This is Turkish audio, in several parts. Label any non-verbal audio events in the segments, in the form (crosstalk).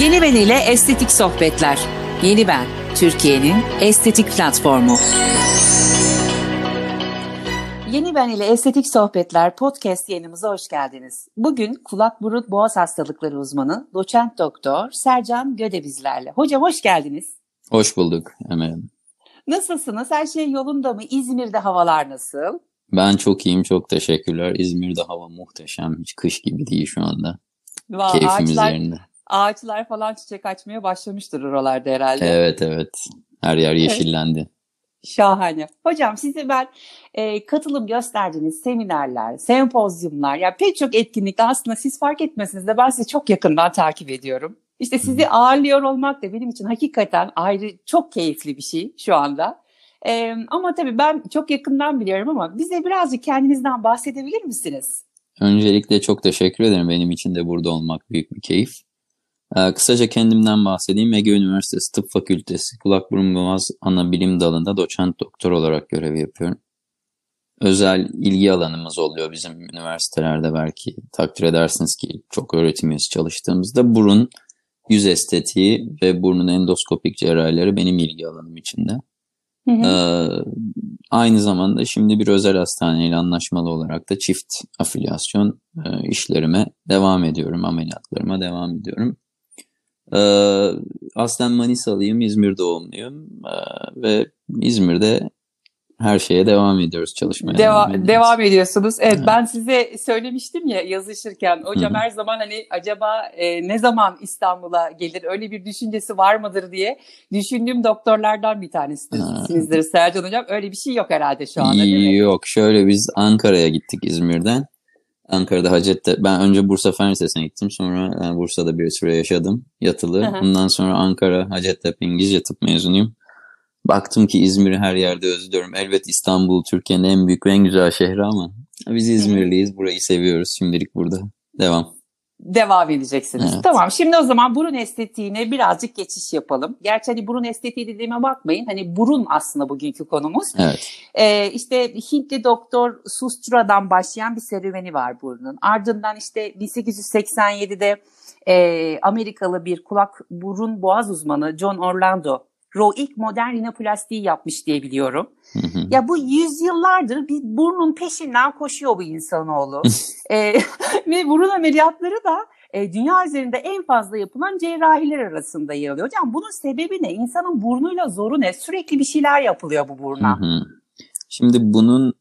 Yeni Ben ile Estetik Sohbetler. Yeni Ben, Türkiye'nin estetik platformu. Yeni Ben ile Estetik Sohbetler podcast yayınımıza hoş geldiniz. Bugün kulak burun boğaz hastalıkları uzmanı doçent doktor Sercan Göde bizlerle. Hocam hoş geldiniz. Hoş bulduk Emel Nasılsınız? Her şey yolunda mı? İzmir'de havalar nasıl? Ben çok iyiyim, çok teşekkürler. İzmir'de hava muhteşem, hiç kış gibi değil şu anda. Vallahi Keyfimiz ağaçlar, yerinde. ağaçlar falan çiçek açmaya başlamıştır oralarda herhalde. Evet evet, her yer yeşillendi. Şahane. Hocam size ben e, katılım gösterdiğiniz seminerler, sempozyumlar, yani pek çok etkinlikte aslında siz fark etmesiniz de ben sizi çok yakından takip ediyorum. İşte sizi ağırlıyor olmak da benim için hakikaten ayrı çok keyifli bir şey şu anda. E, ama tabii ben çok yakından biliyorum ama bize birazcık kendinizden bahsedebilir misiniz? Öncelikle çok teşekkür ederim. Benim için de burada olmak büyük bir keyif. Ee, kısaca kendimden bahsedeyim. Ege Üniversitesi Tıp Fakültesi Kulak Burun Boğaz Ana Bilim Dalı'nda doçent doktor olarak görev yapıyorum. Özel ilgi alanımız oluyor bizim üniversitelerde belki takdir edersiniz ki çok öğretim üyesi çalıştığımızda burun, yüz estetiği ve burnun endoskopik cerrahileri benim ilgi alanım içinde. Hı hı. Ee, aynı zamanda şimdi bir özel hastaneyle anlaşmalı olarak da çift afilyasyon e, işlerime devam ediyorum, ameliyatlarıma devam ediyorum. Ee, aslen Manisalıyım, İzmir doğumluyum Ee, ve İzmir'de her şeye devam ediyoruz çalışmaya. Deva- devam ediyorsunuz. Evet, Evet. ben size söylemiştim ya yazışırken hocam Hı hı. her zaman hani acaba e, ne zaman İstanbul'a gelir öyle bir düşüncesi var mıdır diye düşündüğüm doktorlardan bir tanesisinizdir Sercan hocam. Öyle bir şey yok herhalde şu anda değil mi? Yok şöyle biz Ankara'ya gittik İzmir'den. Ankara'da Hacettepe, ben önce Bursa Fen Lisesi'ne gittim. Sonra e, Bursa'da bir süre yaşadım yatılı. Hı hı. Ondan sonra Ankara Hacettepe İngilizce tıp mezunuyum. Baktım ki İzmir'i her yerde özlüyorum. Elbet İstanbul Türkiye'nin en büyük ve en güzel şehri ama biz İzmirliyiz. Burayı seviyoruz. Şimdilik burada. Devam. Devam edeceksiniz. Evet. Tamam şimdi o zaman burun estetiğine birazcık geçiş yapalım. Gerçi hani burun estetiği dediğime bakmayın. Hani burun aslında bugünkü konumuz. Evet. Ee, işte Hintli doktor Sustra'dan başlayan bir serüveni var burnun. Ardından işte 1887'de e, Amerikalı bir kulak burun boğaz uzmanı John Orlando Rowe ilk modern rinoplastiği yapmış diye biliyorum. Hı hı. Ya bu yüzyıllardır bir burnun peşinden koşuyor bu insanoğlu. e, (laughs) ve burun ameliyatları da e, dünya üzerinde en fazla yapılan cerrahiler arasında yer alıyor. Hocam bunun sebebi ne? İnsanın burnuyla zoru ne? Sürekli bir şeyler yapılıyor bu buruna. Hı hı. Şimdi bunun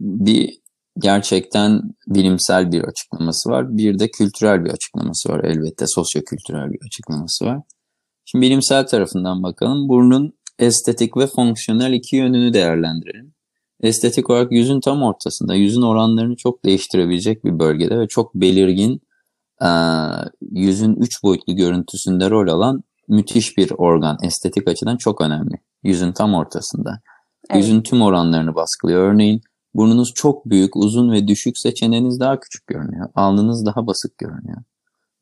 bir gerçekten bilimsel bir açıklaması var. Bir de kültürel bir açıklaması var elbette. Sosyokültürel bir açıklaması var. Şimdi bilimsel tarafından bakalım. Burnun estetik ve fonksiyonel iki yönünü değerlendirelim. Estetik olarak yüzün tam ortasında, yüzün oranlarını çok değiştirebilecek bir bölgede ve çok belirgin yüzün üç boyutlu görüntüsünde rol alan müthiş bir organ. Estetik açıdan çok önemli. Yüzün tam ortasında. Evet. Yüzün tüm oranlarını baskılıyor. Örneğin burnunuz çok büyük, uzun ve düşükse çeneniz daha küçük görünüyor. Alnınız daha basık görünüyor.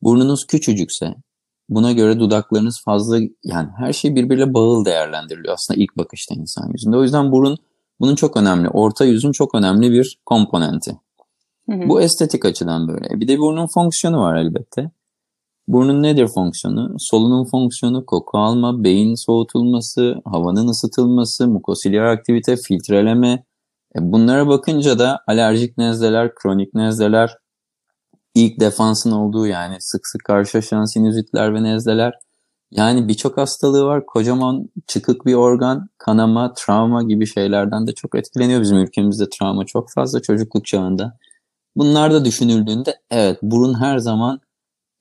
Burnunuz küçücükse buna göre dudaklarınız fazla yani her şey birbiriyle bağıl değerlendiriliyor aslında ilk bakışta insan yüzünde. O yüzden burun bunun çok önemli. Orta yüzün çok önemli bir komponenti. Hı hı. Bu estetik açıdan böyle. Bir de burnun fonksiyonu var elbette. Burnun nedir fonksiyonu? Solunum fonksiyonu, koku alma, beyin soğutulması, havanın ısıtılması, mukosilyer aktivite, filtreleme. E bunlara bakınca da alerjik nezleler, kronik nezleler, ilk defansın olduğu yani sık sık karşılaşılan sinüzitler ve nezleler. Yani birçok hastalığı var. Kocaman çıkık bir organ, kanama, travma gibi şeylerden de çok etkileniyor. Bizim ülkemizde travma çok fazla çocukluk çağında. Bunlar da düşünüldüğünde evet burun her zaman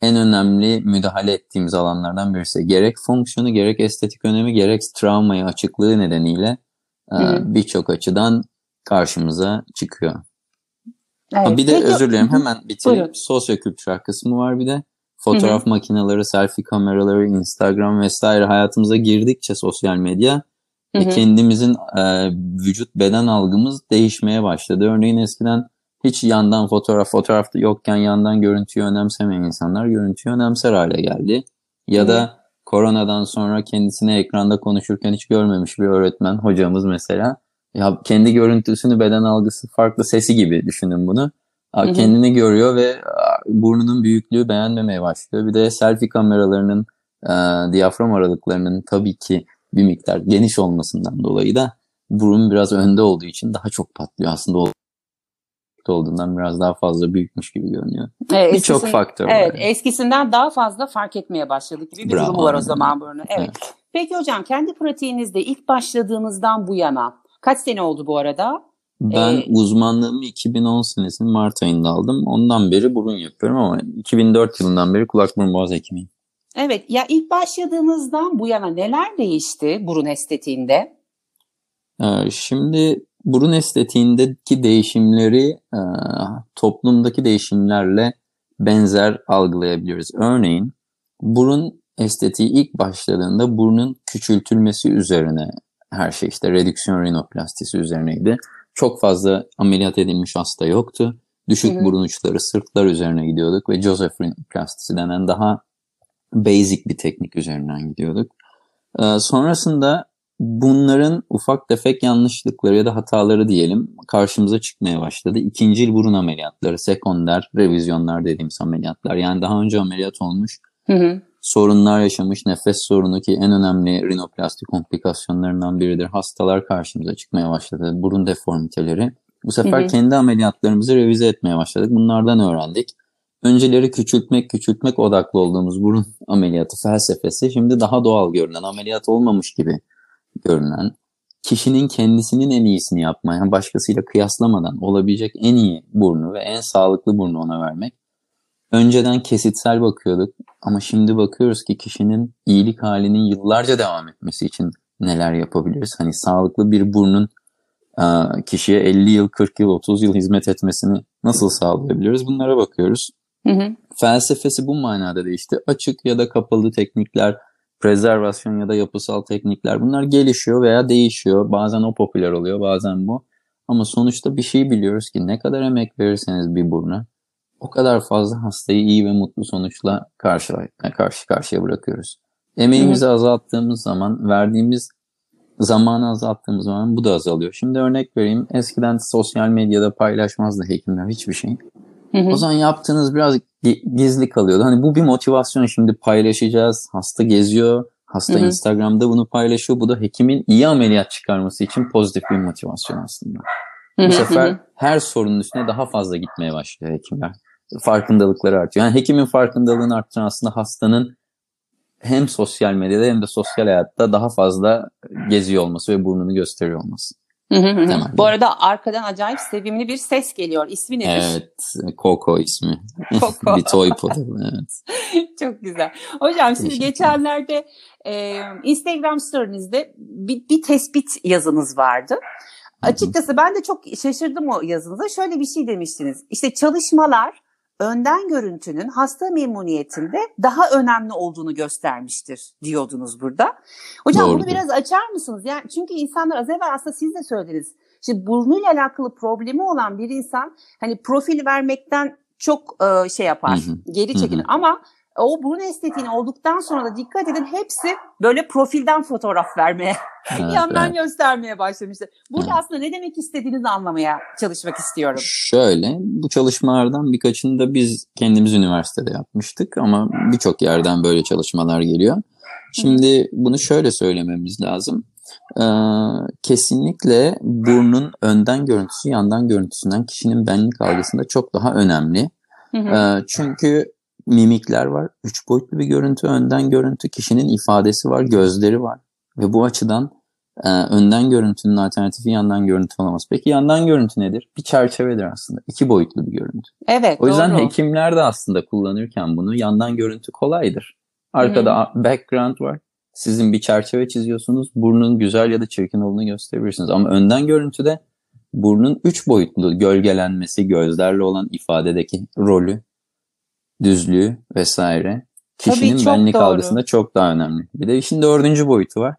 en önemli müdahale ettiğimiz alanlardan birisi. Gerek fonksiyonu, gerek estetik önemi, gerek travmayı açıklığı nedeniyle e, birçok açıdan karşımıza çıkıyor. Evet. Bir de Peki- özür dilerim hemen bitireyim. Buyurun. Sosyokültürel kısmı var bir de. Fotoğraf makineleri, selfie kameraları, Instagram vesaire hayatımıza girdikçe sosyal medya Hı ve hı. kendimizin e, vücut beden algımız değişmeye başladı. Örneğin eskiden hiç yandan fotoğraf, fotoğrafta yokken yandan görüntüyü önemsemeyen insanlar görüntüyü önemser hale geldi. Ya Hı. da koronadan sonra kendisini ekranda konuşurken hiç görmemiş bir öğretmen, hocamız mesela Ya kendi görüntüsünü beden algısı farklı sesi gibi düşünün bunu. hı. Kendini görüyor ve burnunun büyüklüğü beğenmemeye başlıyor. Bir de selfie kameralarının e, diyafram aralıklarının tabii ki bir miktar geniş olmasından dolayı da burun biraz önde olduğu için daha çok patlıyor. Aslında o olduğundan biraz daha fazla büyükmüş gibi görünüyor. Evet, Birçok faktör var. Evet, eskisinden daha fazla fark etmeye başladık gibi bir Bravo, durum var o zaman burnu. Evet. Evet. Peki hocam kendi pratiğinizde ilk başladığınızdan bu yana kaç sene oldu bu arada? Ben Ee, uzmanlığımı 2010 senesinin Mart ayında aldım. Ondan beri burun yapıyorum ama 2004 yılından beri kulak burun boğaz hekimiyim. Evet, ya ilk başladığınızdan bu yana neler değişti burun estetiğinde? Ee, Şimdi burun estetiğindeki değişimleri e, toplumdaki değişimlerle benzer algılayabiliriz. Örneğin burun estetiği ilk başladığında burnun küçültülmesi üzerine her şey işte redüksiyon rinoplastisi üzerineydi. Çok fazla ameliyat edilmiş hasta yoktu. Düşük Hı hı. burun uçları sırtlar üzerine gidiyorduk ve Joseph rinoplastisi denen daha basic bir teknik üzerinden gidiyorduk. Ee, sonrasında bunların ufak tefek yanlışlıkları ya da hataları diyelim karşımıza çıkmaya başladı. İkincil burun ameliyatları, sekonder revizyonlar dediğimiz ameliyatlar. Yani daha önce ameliyat olmuş, Hı hı. Sorunlar yaşamış, nefes sorunu ki en önemli rinoplasti komplikasyonlarından biridir. Hastalar karşımıza çıkmaya başladı. Burun deformiteleri. Bu sefer Hı hı. kendi ameliyatlarımızı revize etmeye başladık. Bunlardan öğrendik. Önceleri küçültmek küçültmek odaklı olduğumuz burun ameliyatı felsefesi şimdi daha doğal görünen, ameliyat olmamış gibi görünen, kişinin kendisinin en iyisini yapmaya, başkasıyla kıyaslamadan olabilecek en iyi burnu ve en sağlıklı burnu ona vermek. Önceden kesitsel bakıyorduk ama şimdi bakıyoruz ki kişinin iyilik halinin yıllarca devam etmesi için neler yapabiliriz? Hani sağlıklı bir burnun e, kişiye 50 yıl, 40 yıl, 30 yıl hizmet etmesini nasıl sağlayabiliriz? Bunlara bakıyoruz. Hı hı. Felsefesi bu manada değişti. Açık ya da kapalı teknikler, prezervasyon ya da yapısal teknikler bunlar gelişiyor veya değişiyor. Bazen o popüler oluyor, bazen bu. Ama sonuçta bir şey biliyoruz ki ne kadar emek verirseniz bir buruna o kadar fazla hastayı iyi ve mutlu sonuçla karşı, karşı karşıya bırakıyoruz. Emeğimizi azalttığımız zaman, verdiğimiz zamanı azalttığımız zaman bu da azalıyor. Şimdi örnek vereyim. Eskiden sosyal medyada paylaşmazdı hekimler hiçbir şey. Hı hı. O zaman yaptığınız biraz gi- gizli kalıyordu. Hani bu bir motivasyon şimdi paylaşacağız. Hasta geziyor. Hasta Hı hı. Instagram'da bunu paylaşıyor. Bu da hekimin iyi ameliyat çıkarması için pozitif bir motivasyon aslında. Bu sefer her sorunun üstüne daha fazla gitmeye başlıyor hekimler. Farkındalıkları artıyor. Yani hekimin farkındalığını arttıran aslında hastanın hem sosyal medyada hem de sosyal hayatta daha fazla geziyor olması ve burnunu gösteriyor olması. Hı hı hı. Temelde. Bu arada arkadan acayip sevimli bir ses geliyor. İsmi nedir? Evet, Coco ismi. Coco. (laughs) bir toy poodle. Evet. (laughs) Çok güzel. Hocam siz geçenlerde e, Instagram story'nizde bir, bir tespit yazınız vardı. Açıkçası ben de çok şaşırdım o yazınıza. Şöyle bir şey demiştiniz. İşte çalışmalar önden görüntünün hasta memnuniyetinde daha önemli olduğunu göstermiştir diyordunuz burada. Hocam bunu Doğrudur. biraz açar mısınız? Yani çünkü insanlar az evvel aslında siz de söylediniz. Şimdi burnuyla alakalı problemi olan bir insan hani profil vermekten çok e, şey yapar, Hı hı. geri Hı hı. çekilir. Ama o burun estetiğini olduktan sonra da dikkat edin hepsi böyle profilden fotoğraf vermeye, (laughs) Evet, yandan evet. göstermeye başlamışlar. Burada Evet. aslında ne demek istediğinizi anlamaya çalışmak istiyorum. Şöyle, bu çalışmalardan birkaçını da biz kendimiz üniversitede yapmıştık ama birçok yerden böyle çalışmalar geliyor. Şimdi bunu şöyle söylememiz lazım. Ee, kesinlikle burnun önden görüntüsü yandan görüntüsünden kişinin benlik algısında çok daha önemli. Hı hı. Ee, çünkü mimikler var, üç boyutlu bir görüntü, önden görüntü, kişinin ifadesi var, gözleri var ve bu açıdan e, önden görüntünün alternatifi yandan görüntü olamaz. Peki yandan görüntü nedir? Bir çerçevedir aslında. İki boyutlu bir görüntü. Evet, O yüzden doğru. hekimler de aslında kullanırken bunu yandan görüntü kolaydır. Arkada background var. Sizin bir çerçeve çiziyorsunuz. Burnun güzel ya da çirkin olduğunu gösterebilirsiniz. Ama önden görüntüde burnun üç boyutlu gölgelenmesi, gözlerle olan ifadedeki rolü, düzlüğü vesaire Tabii, kişinin çok benlik doğru. algısında çok daha önemli. Bir de işin dördüncü boyutu var.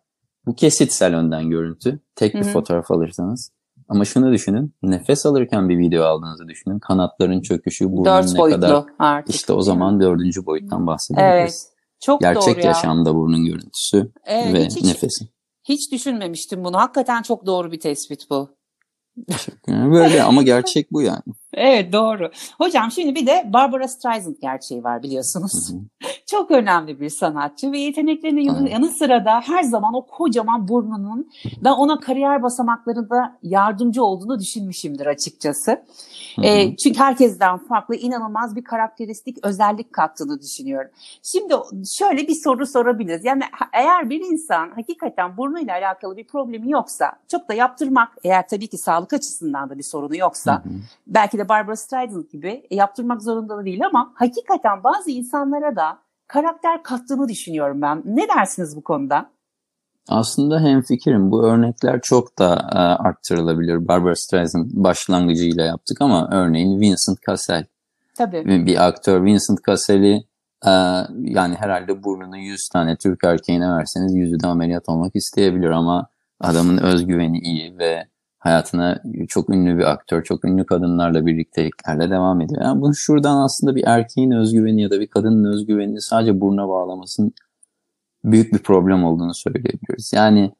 Bu kesitsel önden görüntü. Tek bir Hı hı. fotoğraf alırsanız. Ama şunu düşünün. Nefes alırken bir video aldığınızı düşünün. Kanatların çöküşü, burnun Dört ne boyutlu kadar. artık. İşte o zaman dördüncü boyuttan bahsedebiliriz. Evet. Çok Gerçek doğru ya. yaşamda burnun görüntüsü Evet, ve hiç, hiç, nefesi. Hiç düşünmemiştim bunu. Hakikaten çok doğru bir tespit bu. Böyle ama gerçek bu yani. Evet doğru. Hocam şimdi bir de Barbara Streisand gerçeği var biliyorsunuz. Hı hı. (laughs) Çok önemli bir sanatçı ve yeteneklerinin yanı, yanı sıra da her zaman o kocaman burnunun da ona kariyer basamaklarında yardımcı olduğunu düşünmüşümdür açıkçası. Hı hı. E, çünkü herkesten farklı inanılmaz bir karakteristik özellik kattığını düşünüyorum. Şimdi şöyle bir soru sorabiliriz. Yani eğer bir insan hakikaten burnuyla alakalı bir problemi yoksa çok da yaptırmak eğer tabii ki sağlık açısından da bir sorunu yoksa hı hı. belki de Barbara Streisand gibi e, yaptırmak zorunda da değil ama hakikaten bazı insanlara da karakter kattığını düşünüyorum ben. Ne dersiniz bu konuda? Aslında hem fikrim bu örnekler çok da e, arttırılabilir. Barbara Streisand başlangıcıyla yaptık ama örneğin Vincent Cassel. Tabii. Bir aktör Vincent Cassel'i e, yani herhalde burnunu 100 tane Türk erkeğine verseniz yüzü de ameliyat olmak isteyebilir ama adamın özgüveni iyi ve hayatına çok ünlü bir aktör, çok ünlü kadınlarla birlikteliklerle devam ediyor. Yani bunu şuradan aslında bir erkeğin özgüveni ya da bir kadının özgüveni sadece buruna bağlamasının büyük bir problem olduğunu söyleyebiliriz. Yani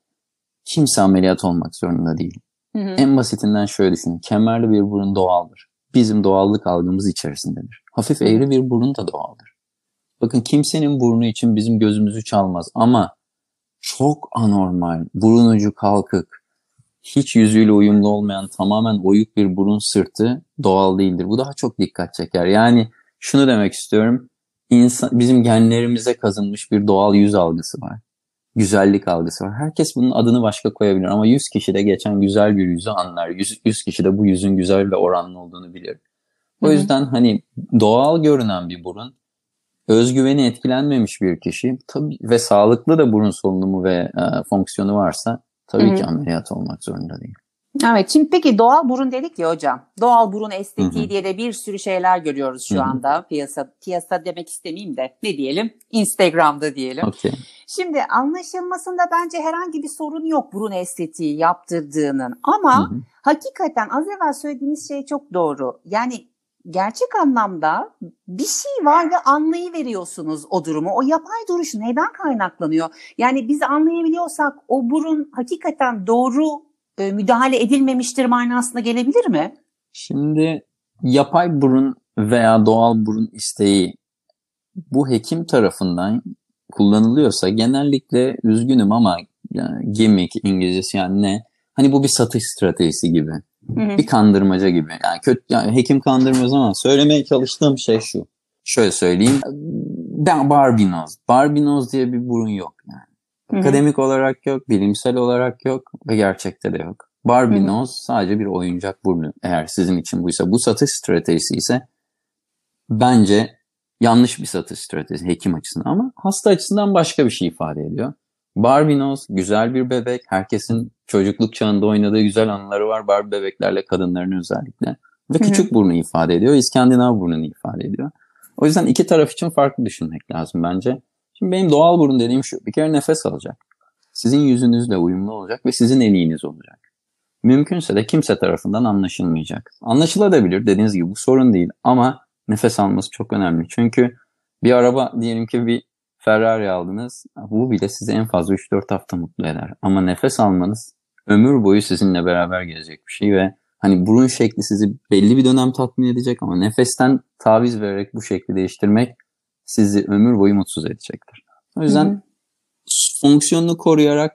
kimse ameliyat olmak zorunda değil. Hı hı. En basitinden şöyle düşünün. Kemerli bir burun doğaldır. Bizim doğallık algımız içerisindedir. Hafif eğri bir burun da doğaldır. Bakın kimsenin burnu için bizim gözümüzü çalmaz ama çok anormal, burun ucu kalkık, hiç yüzüyle uyumlu olmayan tamamen oyuk bir burun sırtı doğal değildir. Bu daha çok dikkat çeker. Yani şunu demek istiyorum. İnsan, bizim genlerimize kazınmış bir doğal yüz algısı var. Güzellik algısı var. Herkes bunun adını başka koyabilir ama 100 kişide geçen güzel bir yüzü anlar. 100, 100 kişi de bu yüzün güzel ve oranlı olduğunu bilir. O Hı-hı. yüzden hani doğal görünen bir burun özgüveni etkilenmemiş bir kişi tabii ve sağlıklı da burun solunumu ve e, fonksiyonu varsa Tabii Hı-hı. ki ameliyat olmak zorunda değil. Evet şimdi peki doğal burun dedik ya hocam. Doğal burun estetiği Hı-hı. diye de bir sürü şeyler görüyoruz şu Hı-hı. anda piyasa. Piyasa demek istemeyeyim de ne diyelim Instagram'da diyelim. Okay. Şimdi anlaşılmasında bence herhangi bir sorun yok burun estetiği yaptırdığının. Ama Hı-hı. hakikaten az evvel söylediğiniz şey çok doğru. Yani gerçek anlamda bir şey var ve anlayıveriyorsunuz o durumu. O yapay duruş neden kaynaklanıyor? Yani biz anlayabiliyorsak o burun hakikaten doğru e, müdahale edilmemiştir manasına gelebilir mi? Şimdi yapay burun veya doğal burun isteği bu hekim tarafından kullanılıyorsa genellikle üzgünüm ama yani gimmick İngilizcesi yani ne? Hani bu bir satış stratejisi gibi. Hı-hı. Bir kandırmaca gibi. Yani kötü yani hekim kandırmıyor ama söylemeye çalıştığım şey şu. Şöyle söyleyeyim. Ben Barbinoz. Barbinoz diye bir burun yok yani. Hı-hı. Akademik olarak yok, bilimsel olarak yok ve gerçekte de yok. Barbinoz sadece bir oyuncak burnu. Eğer sizin için buysa bu satış stratejisi ise bence yanlış bir satış stratejisi hekim açısından ama hasta açısından başka bir şey ifade ediyor. Barbinoz güzel bir bebek. Herkesin çocukluk çağında oynadığı güzel anıları var Barbie bebeklerle kadınların özellikle. Ve küçük burnu ifade ediyor. İskandinav burnunu ifade ediyor. O yüzden iki taraf için farklı düşünmek lazım bence. Şimdi benim doğal burun dediğim şu. Bir kere nefes alacak. Sizin yüzünüzle uyumlu olacak ve sizin eliniz olacak. Mümkünse de kimse tarafından anlaşılmayacak. Anlaşılabilir dediğiniz gibi bu sorun değil ama nefes alması çok önemli. Çünkü bir araba diyelim ki bir Ferrari aldınız. Bu bile sizi en fazla 3-4 hafta mutlu eder. Ama nefes almanız ömür boyu sizinle beraber gelecek bir şey ve hani burun şekli sizi belli bir dönem tatmin edecek ama nefesten taviz vererek bu şekli değiştirmek sizi ömür boyu mutsuz edecektir. O yüzden Hı-hı. fonksiyonunu koruyarak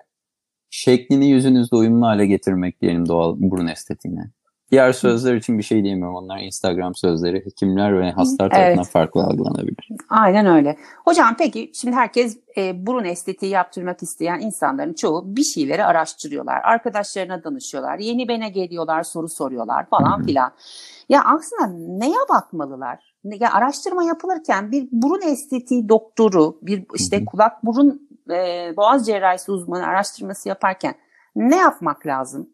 şeklini yüzünüzde uyumlu hale getirmek diyelim doğal burun estetiğine. Diğer sözler için bir şey diyemiyorum. Onlar Instagram sözleri hekimler ve hastalar tarafından evet. farklı algılanabilir. Aynen öyle. Hocam peki şimdi herkes e, burun estetiği yaptırmak isteyen insanların çoğu bir şeyleri araştırıyorlar. Arkadaşlarına danışıyorlar. Yeni bene geliyorlar, soru soruyorlar falan filan. Ya aslında neye bakmalılar? Ya araştırma yapılırken bir burun estetiği doktoru, bir işte kulak burun e, boğaz cerrahisi uzmanı araştırması yaparken ne yapmak lazım?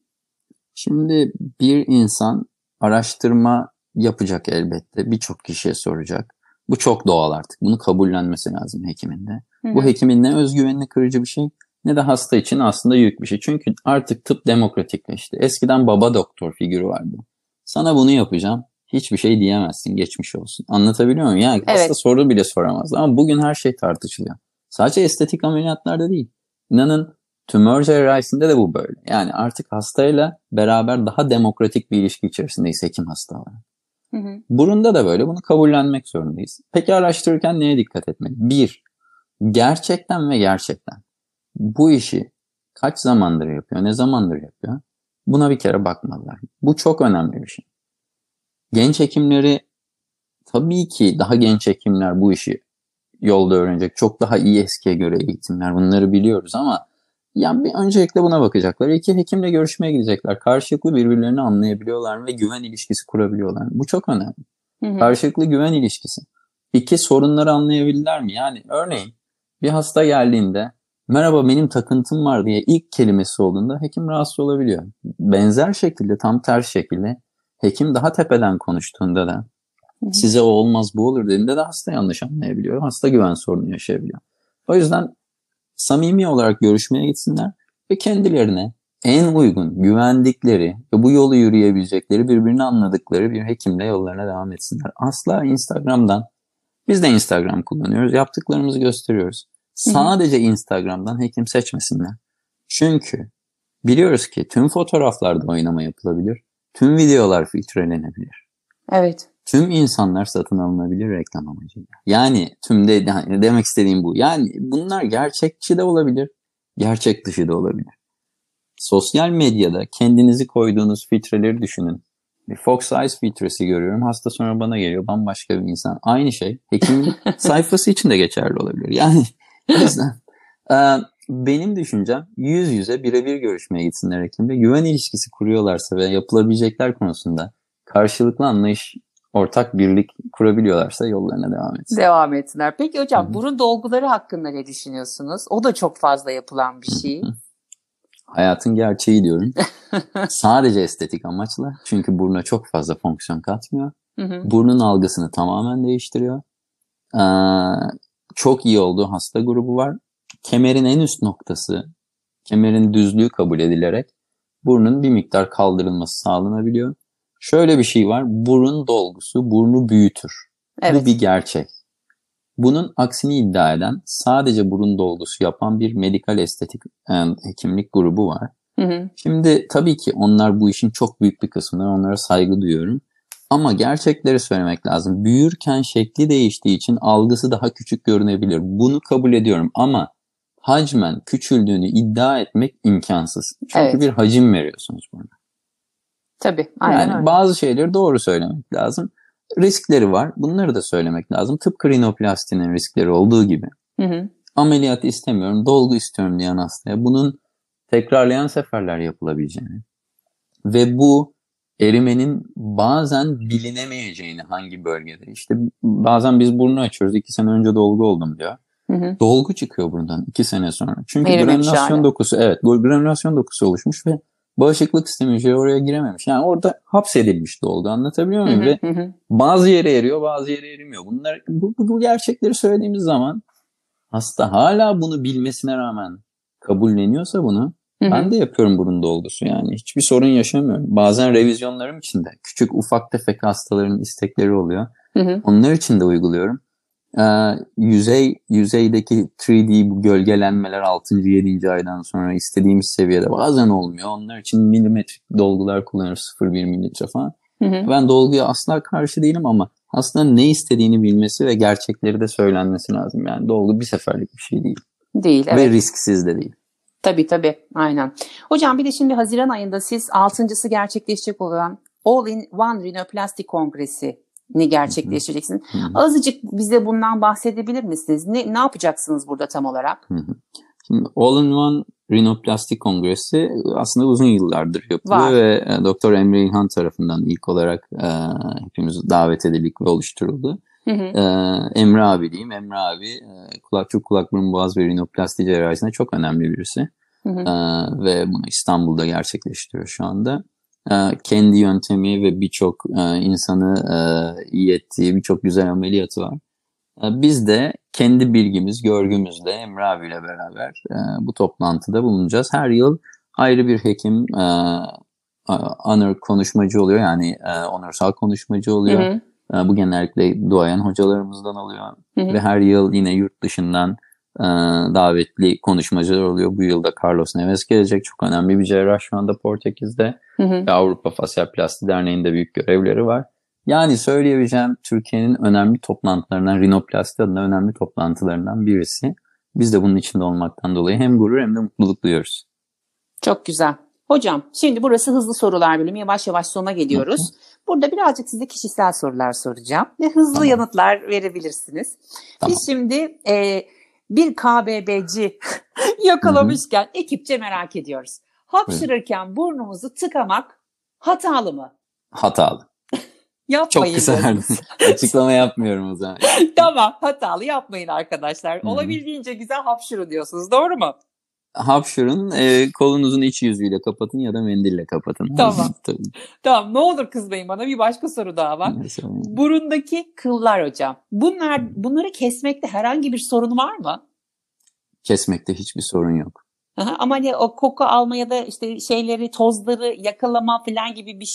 Şimdi bir insan araştırma yapacak elbette. Birçok kişiye soracak. Bu çok doğal artık. Bunu kabullenmesi lazım hekiminde. Hı-hı. Bu hekimin ne özgüvenini kırıcı bir şey ne de hasta için aslında yük bir şey. Çünkü artık tıp demokratikleşti. Eskiden baba doktor figürü vardı. Sana bunu yapacağım. Hiçbir şey diyemezsin. Geçmiş olsun. Anlatabiliyor muyum? Yani evet. hasta soru bile soramaz. Ama bugün her şey tartışılıyor. Sadece estetik ameliyatlarda değil. İnanın Tümör cerrahisinde de bu böyle. Yani artık hastayla beraber daha demokratik bir ilişki içerisindeyiz hekim hasta olarak. Hı hı. Burunda da böyle. Bunu kabullenmek zorundayız. Peki araştırırken neye dikkat etmek? Bir, gerçekten ve gerçekten bu işi kaç zamandır yapıyor, ne zamandır yapıyor? Buna bir kere bakmalılar. Bu çok önemli bir şey. Genç hekimleri tabii ki daha genç hekimler bu işi yolda öğrenecek. Çok daha iyi eskiye göre eğitimler bunları biliyoruz ama yani bir öncelikle buna bakacaklar. İki hekimle görüşmeye gidecekler. Karşılıklı birbirlerini anlayabiliyorlar ve güven ilişkisi kurabiliyorlar. Bu çok önemli. Hı hı. Karşılıklı güven ilişkisi. İki sorunları anlayabilirler mi? Yani örneğin bir hasta geldiğinde merhaba benim takıntım var diye ilk kelimesi olduğunda hekim rahatsız olabiliyor. Benzer şekilde tam ters şekilde hekim daha tepeden konuştuğunda da size o olmaz bu olur dediğinde de hasta yanlış anlayabiliyor. Hasta güven sorunu yaşayabiliyor. O yüzden samimi olarak görüşmeye gitsinler ve kendilerine en uygun, güvendikleri ve bu yolu yürüyebilecekleri, birbirini anladıkları bir hekimle yollarına devam etsinler. Asla Instagram'dan, biz de Instagram kullanıyoruz, yaptıklarımızı gösteriyoruz. Sadece Instagram'dan hekim seçmesinler. Çünkü biliyoruz ki tüm fotoğraflarda oynama yapılabilir, tüm videolar filtrelenebilir. Evet. Tüm insanlar satın alınabilir reklam amacıyla. Yani tüm de yani demek istediğim bu. Yani bunlar gerçekçi de olabilir, gerçek dışı da olabilir. Sosyal medyada kendinizi koyduğunuz filtreleri düşünün. Bir Fox Eyes filtresi görüyorum. Hasta sonra bana geliyor bambaşka bir insan. Aynı şey hekimin (laughs) sayfası için de geçerli olabilir. Yani o yüzden (laughs) benim düşüncem yüz yüze birebir görüşmeye gitsinler hekimle. Güven ilişkisi kuruyorlarsa ve yapılabilecekler konusunda karşılıklı anlayış ortak birlik kurabiliyorlarsa yollarına devam etsin. Devam etsinler. Peki hocam Hı-hı. burun dolguları hakkında ne düşünüyorsunuz? O da çok fazla yapılan bir şey. Hı-hı. Hayatın gerçeği diyorum. (laughs) Sadece estetik amaçla. Çünkü buruna çok fazla fonksiyon katmıyor. Hı-hı. Burnun algısını tamamen değiştiriyor. Ee, çok iyi olduğu hasta grubu var. Kemerin en üst noktası, kemerin düzlüğü kabul edilerek burnun bir miktar kaldırılması sağlanabiliyor. Şöyle bir şey var. Burun dolgusu burnu büyütür. Evet. Bu bir gerçek. Bunun aksini iddia eden sadece burun dolgusu yapan bir medikal estetik yani e, hekimlik grubu var. Hı hı. Şimdi tabii ki onlar bu işin çok büyük bir kısmında onlara saygı duyuyorum. Ama gerçekleri söylemek lazım. Büyürken şekli değiştiği için algısı daha küçük görünebilir. Bunu kabul ediyorum ama hacmen küçüldüğünü iddia etmek imkansız. Çünkü evet. bir hacim veriyorsunuz burada. Tabii. Aynen yani öyle. bazı şeyleri doğru söylemek lazım. Riskleri var. Bunları da söylemek lazım. Tıpkı rinoplastinin riskleri olduğu gibi. Hı hı. Ameliyat istemiyorum, dolgu istiyorum diyen hastaya bunun tekrarlayan seferler yapılabileceğini ve bu erimenin bazen bilinemeyeceğini hangi bölgede. İşte bazen biz burnu açıyoruz. iki sene önce dolgu oldum diyor. Hı hı. Dolgu çıkıyor buradan iki sene sonra. Çünkü Erimemiş granülasyon yani. dokusu evet granülasyon dokusu oluşmuş ve bağışıklık sistemi hücre oraya girememiş. Yani orada hapsedilmiş dolgu anlatabiliyor muyum? Hı hı, Ve bazı yere eriyor bazı yere erimiyor. Bunlar bu, bu, bu gerçekleri söylediğimiz zaman hasta hala bunu bilmesine rağmen kabulleniyorsa bunu ben de yapıyorum burun dolgusu yani hiçbir sorun yaşamıyorum. Bazen revizyonlarım için de küçük ufak tefek hastaların istekleri oluyor. Onlar için de uyguluyorum e, yüzey yüzeydeki 3D bu gölgelenmeler 6. 7. aydan sonra istediğimiz seviyede bazen olmuyor. Onlar için milimetrik dolgular kullanıyoruz 0,1 milimetre falan. Hı hı. Ben dolguya asla karşı değilim ama hastanın ne istediğini bilmesi ve gerçekleri de söylenmesi lazım. Yani dolgu bir seferlik bir şey değil. Değil evet. Ve risksiz de değil. Tabii tabii aynen. Hocam bir de şimdi Haziran ayında siz altıncısı gerçekleşecek olan All in One Rhinoplasty Kongresi ne gerçekleştireceksin. Hı hı. Azıcık bize bundan bahsedebilir misiniz? Ne, ne yapacaksınız burada tam olarak? Hı hı. Şimdi All in One Rinoplastik Kongresi aslında uzun yıllardır yapılıyor Var. ve e, Doktor Emre İlhan tarafından ilk olarak e, hepimiz davet edildik ve oluşturuldu. Hı hı. E, Emre abi diyeyim. Emre abi e, kulak çok kulak burun boğaz ve rinoplasti cerrahisinde çok önemli birisi. Hı hı. E, ve bunu İstanbul'da gerçekleştiriyor şu anda. Ee, kendi yöntemi ve birçok e, insanı e, iyi ettiği birçok güzel ameliyatı var. Biz de kendi bilgimiz, görgümüzle Emre abiyle beraber e, bu toplantıda bulunacağız. Her yıl ayrı bir hekim honor konuşmacı oluyor yani onursal konuşmacı oluyor. Hı hı. Bu genellikle duayen hocalarımızdan oluyor. Hı hı. Ve her yıl yine yurt dışından e, davetli konuşmacılar oluyor. Bu yılda Carlos Neves gelecek. Çok önemli bir cerrah şu anda Portekiz'de. Hı hı. Ve Avrupa Fasyal Plasti Derneği'nde büyük görevleri var. Yani söyleyebileceğim Türkiye'nin önemli toplantılarından, Rinoplasti adına önemli toplantılarından birisi. Biz de bunun içinde olmaktan dolayı hem gurur hem de mutluluk duyuyoruz. Çok güzel. Hocam şimdi burası hızlı sorular bölümü. Yavaş yavaş sona geliyoruz. Burada birazcık size kişisel sorular soracağım. Ve hızlı tamam. yanıtlar verebilirsiniz. Tamam. Biz şimdi e, bir KBB'ci (laughs) yakalamışken Hı-hı. ekipçe merak ediyoruz. Hapşırırken Hı-hı. burnumuzu tıkamak hatalı mı? Hatalı. (laughs) Yapmayın. Çok kısa (laughs) Açıklama yapmıyorum o zaman. tamam hatalı yapmayın arkadaşlar. Olabildiğince güzel hapşırın diyorsunuz doğru mu? Hapşırın e, kolunuzun iç yüzüyle kapatın ya da mendille kapatın. (laughs) Tamam. (laughs) tamam ne olur kızmayın bana bir başka soru daha var. Burundaki kıllar hocam. Bunlar bunları kesmekte herhangi bir sorun var mı? Kesmekte hiçbir sorun yok. Aha, ama hani o koku alma ya da işte şeyleri tozları yakalama falan gibi bir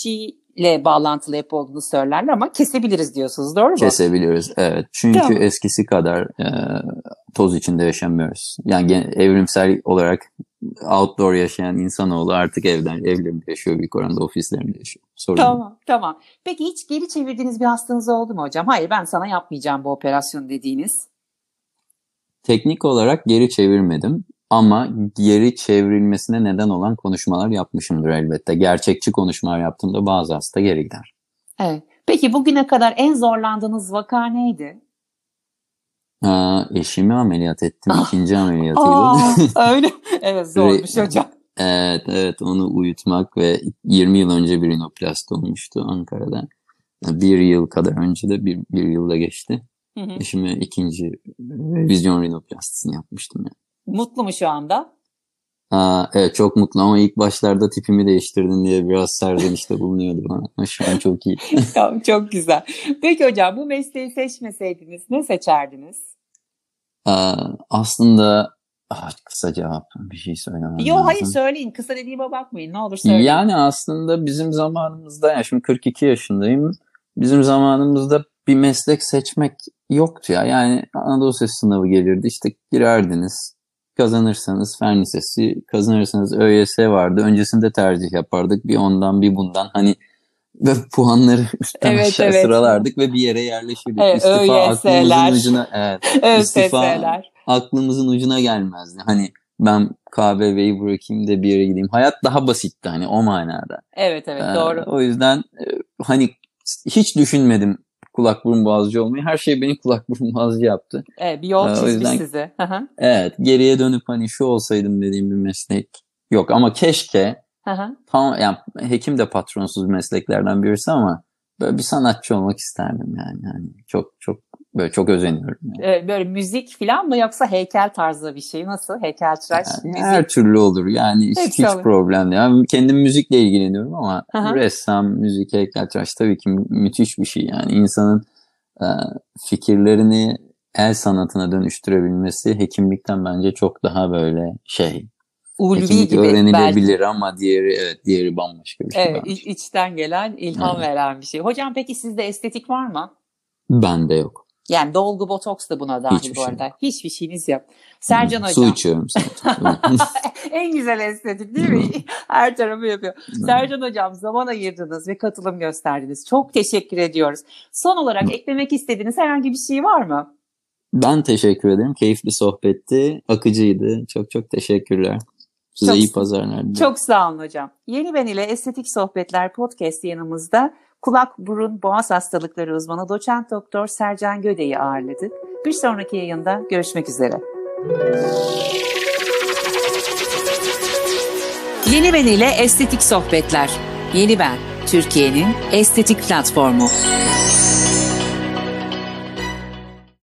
şeyle bağlantılı hep olduğunu söylerler ama kesebiliriz diyorsunuz doğru mu? Kesebiliriz evet. Çünkü tamam. eskisi kadar e, toz içinde yaşamıyoruz. Yani evrimsel olarak outdoor yaşayan insanoğlu artık evden evlerinde yaşıyor, büyük oranda ofislerinde yaşıyor. Sorun tamam, yok. tamam. Peki hiç geri çevirdiğiniz bir hastanız oldu mu hocam? Hayır ben sana yapmayacağım bu operasyonu dediğiniz. Teknik olarak geri çevirmedim ama geri çevrilmesine neden olan konuşmalar yapmışımdır elbette. Gerçekçi konuşmalar yaptığımda bazı hasta geri gider. Evet. Peki bugüne kadar en zorlandığınız vaka neydi? Aa, eşimi ameliyat ettim. Ah. ikinci ameliyatıydı. Aa, (laughs) öyle. Evet zormuş hocam. Evet evet onu uyutmak ve 20 yıl önce bir rinoplasti olmuştu Ankara'da. Bir yıl kadar önce de bir, bir yılda geçti. Hı hı. Eşime ikinci vizyon rinoplastisini yapmıştım. Yani. Mutlu mu şu anda? Aa, evet çok mutlu ama ilk başlarda tipimi değiştirdin diye biraz serzenişte (laughs) bulunuyordu bana. Ama şu an çok iyi. (laughs) tamam, çok güzel. Peki hocam bu mesleği seçmeseydiniz ne seçerdiniz? Aa, aslında ah, kısa cevap bir şey söylemem Yok hayır söyleyin kısa dediğime bakmayın ne olur söyleyin. Yani aslında bizim zamanımızda yani şimdi 42 yaşındayım. Bizim zamanımızda bir meslek seçmek yoktu ya. Yani Anadolu Sesi sınavı gelirdi işte girerdiniz kazanırsanız fen lisesi, kazanırsanız ÖYS vardı. Öncesinde tercih yapardık. Bir ondan bir bundan hani ve puanları (laughs) üstten evet, aşağı evet. sıralardık ve bir yere yerleşirdik. Evet, istifa aklımızın ucuna evet, (laughs) istifa aklımızın ucuna gelmezdi. Hani ben KBV'yi bırakayım da bir yere gideyim. Hayat daha basitti hani o manada. Evet evet ee, doğru. O yüzden e, hani hiç düşünmedim kulak burun boğazcı olmayı. Her şey beni kulak (laughs) burun boğazcı yaptı. Evet bir yol ee, çizmiş yüzden, size. evet geriye dönüp hani şu olsaydım dediğim bir meslek yok ama keşke tam yani hekim de patronsuz mesleklerden birisi ama böyle bir sanatçı olmak isterdim yani. yani çok çok böyle çok özeniyorum. Yani. Böyle müzik falan mı yoksa heykel tarzı bir şey nasıl? Heykeltıraş yani müzik. Her türlü olur yani hiç, hiç problem değil. Yani kendim müzikle ilgileniyorum ama Aha. ressam, müzik, heykeltıraş tabii ki müthiş bir şey yani insanın e, fikirlerini el sanatına dönüştürebilmesi hekimlikten bence çok daha böyle şey ulvi gibi öğrenilebilir belki. ama diğeri evet diğeri bambaşka bir şey. Evet bence. içten gelen ilham evet. veren bir şey. Hocam peki sizde estetik var mı? Bende yok. Yani dolgu botoks da buna dahil Hiçbir bu şey arada. Şey. Hiçbir şeyiniz yok. Sercan hmm, Hocam. Su içiyorum (laughs) (laughs) en güzel estetik değil mi? Her tarafı yapıyor. Sercan Hocam zaman ayırdınız ve katılım gösterdiniz. Çok teşekkür ediyoruz. Son olarak eklemek istediğiniz herhangi bir şey var mı? Ben teşekkür ederim. Keyifli sohbetti. Akıcıydı. Çok çok teşekkürler. Size çok, iyi pazarlar. Çok sağ olun hocam. Yeni Ben ile Estetik Sohbetler podcast yanımızda kulak, burun, boğaz hastalıkları uzmanı doçent doktor Sercan Göde'yi ağırladık. Bir sonraki yayında görüşmek üzere. Yeni Ben ile Estetik Sohbetler. Yeni Ben, Türkiye'nin estetik platformu.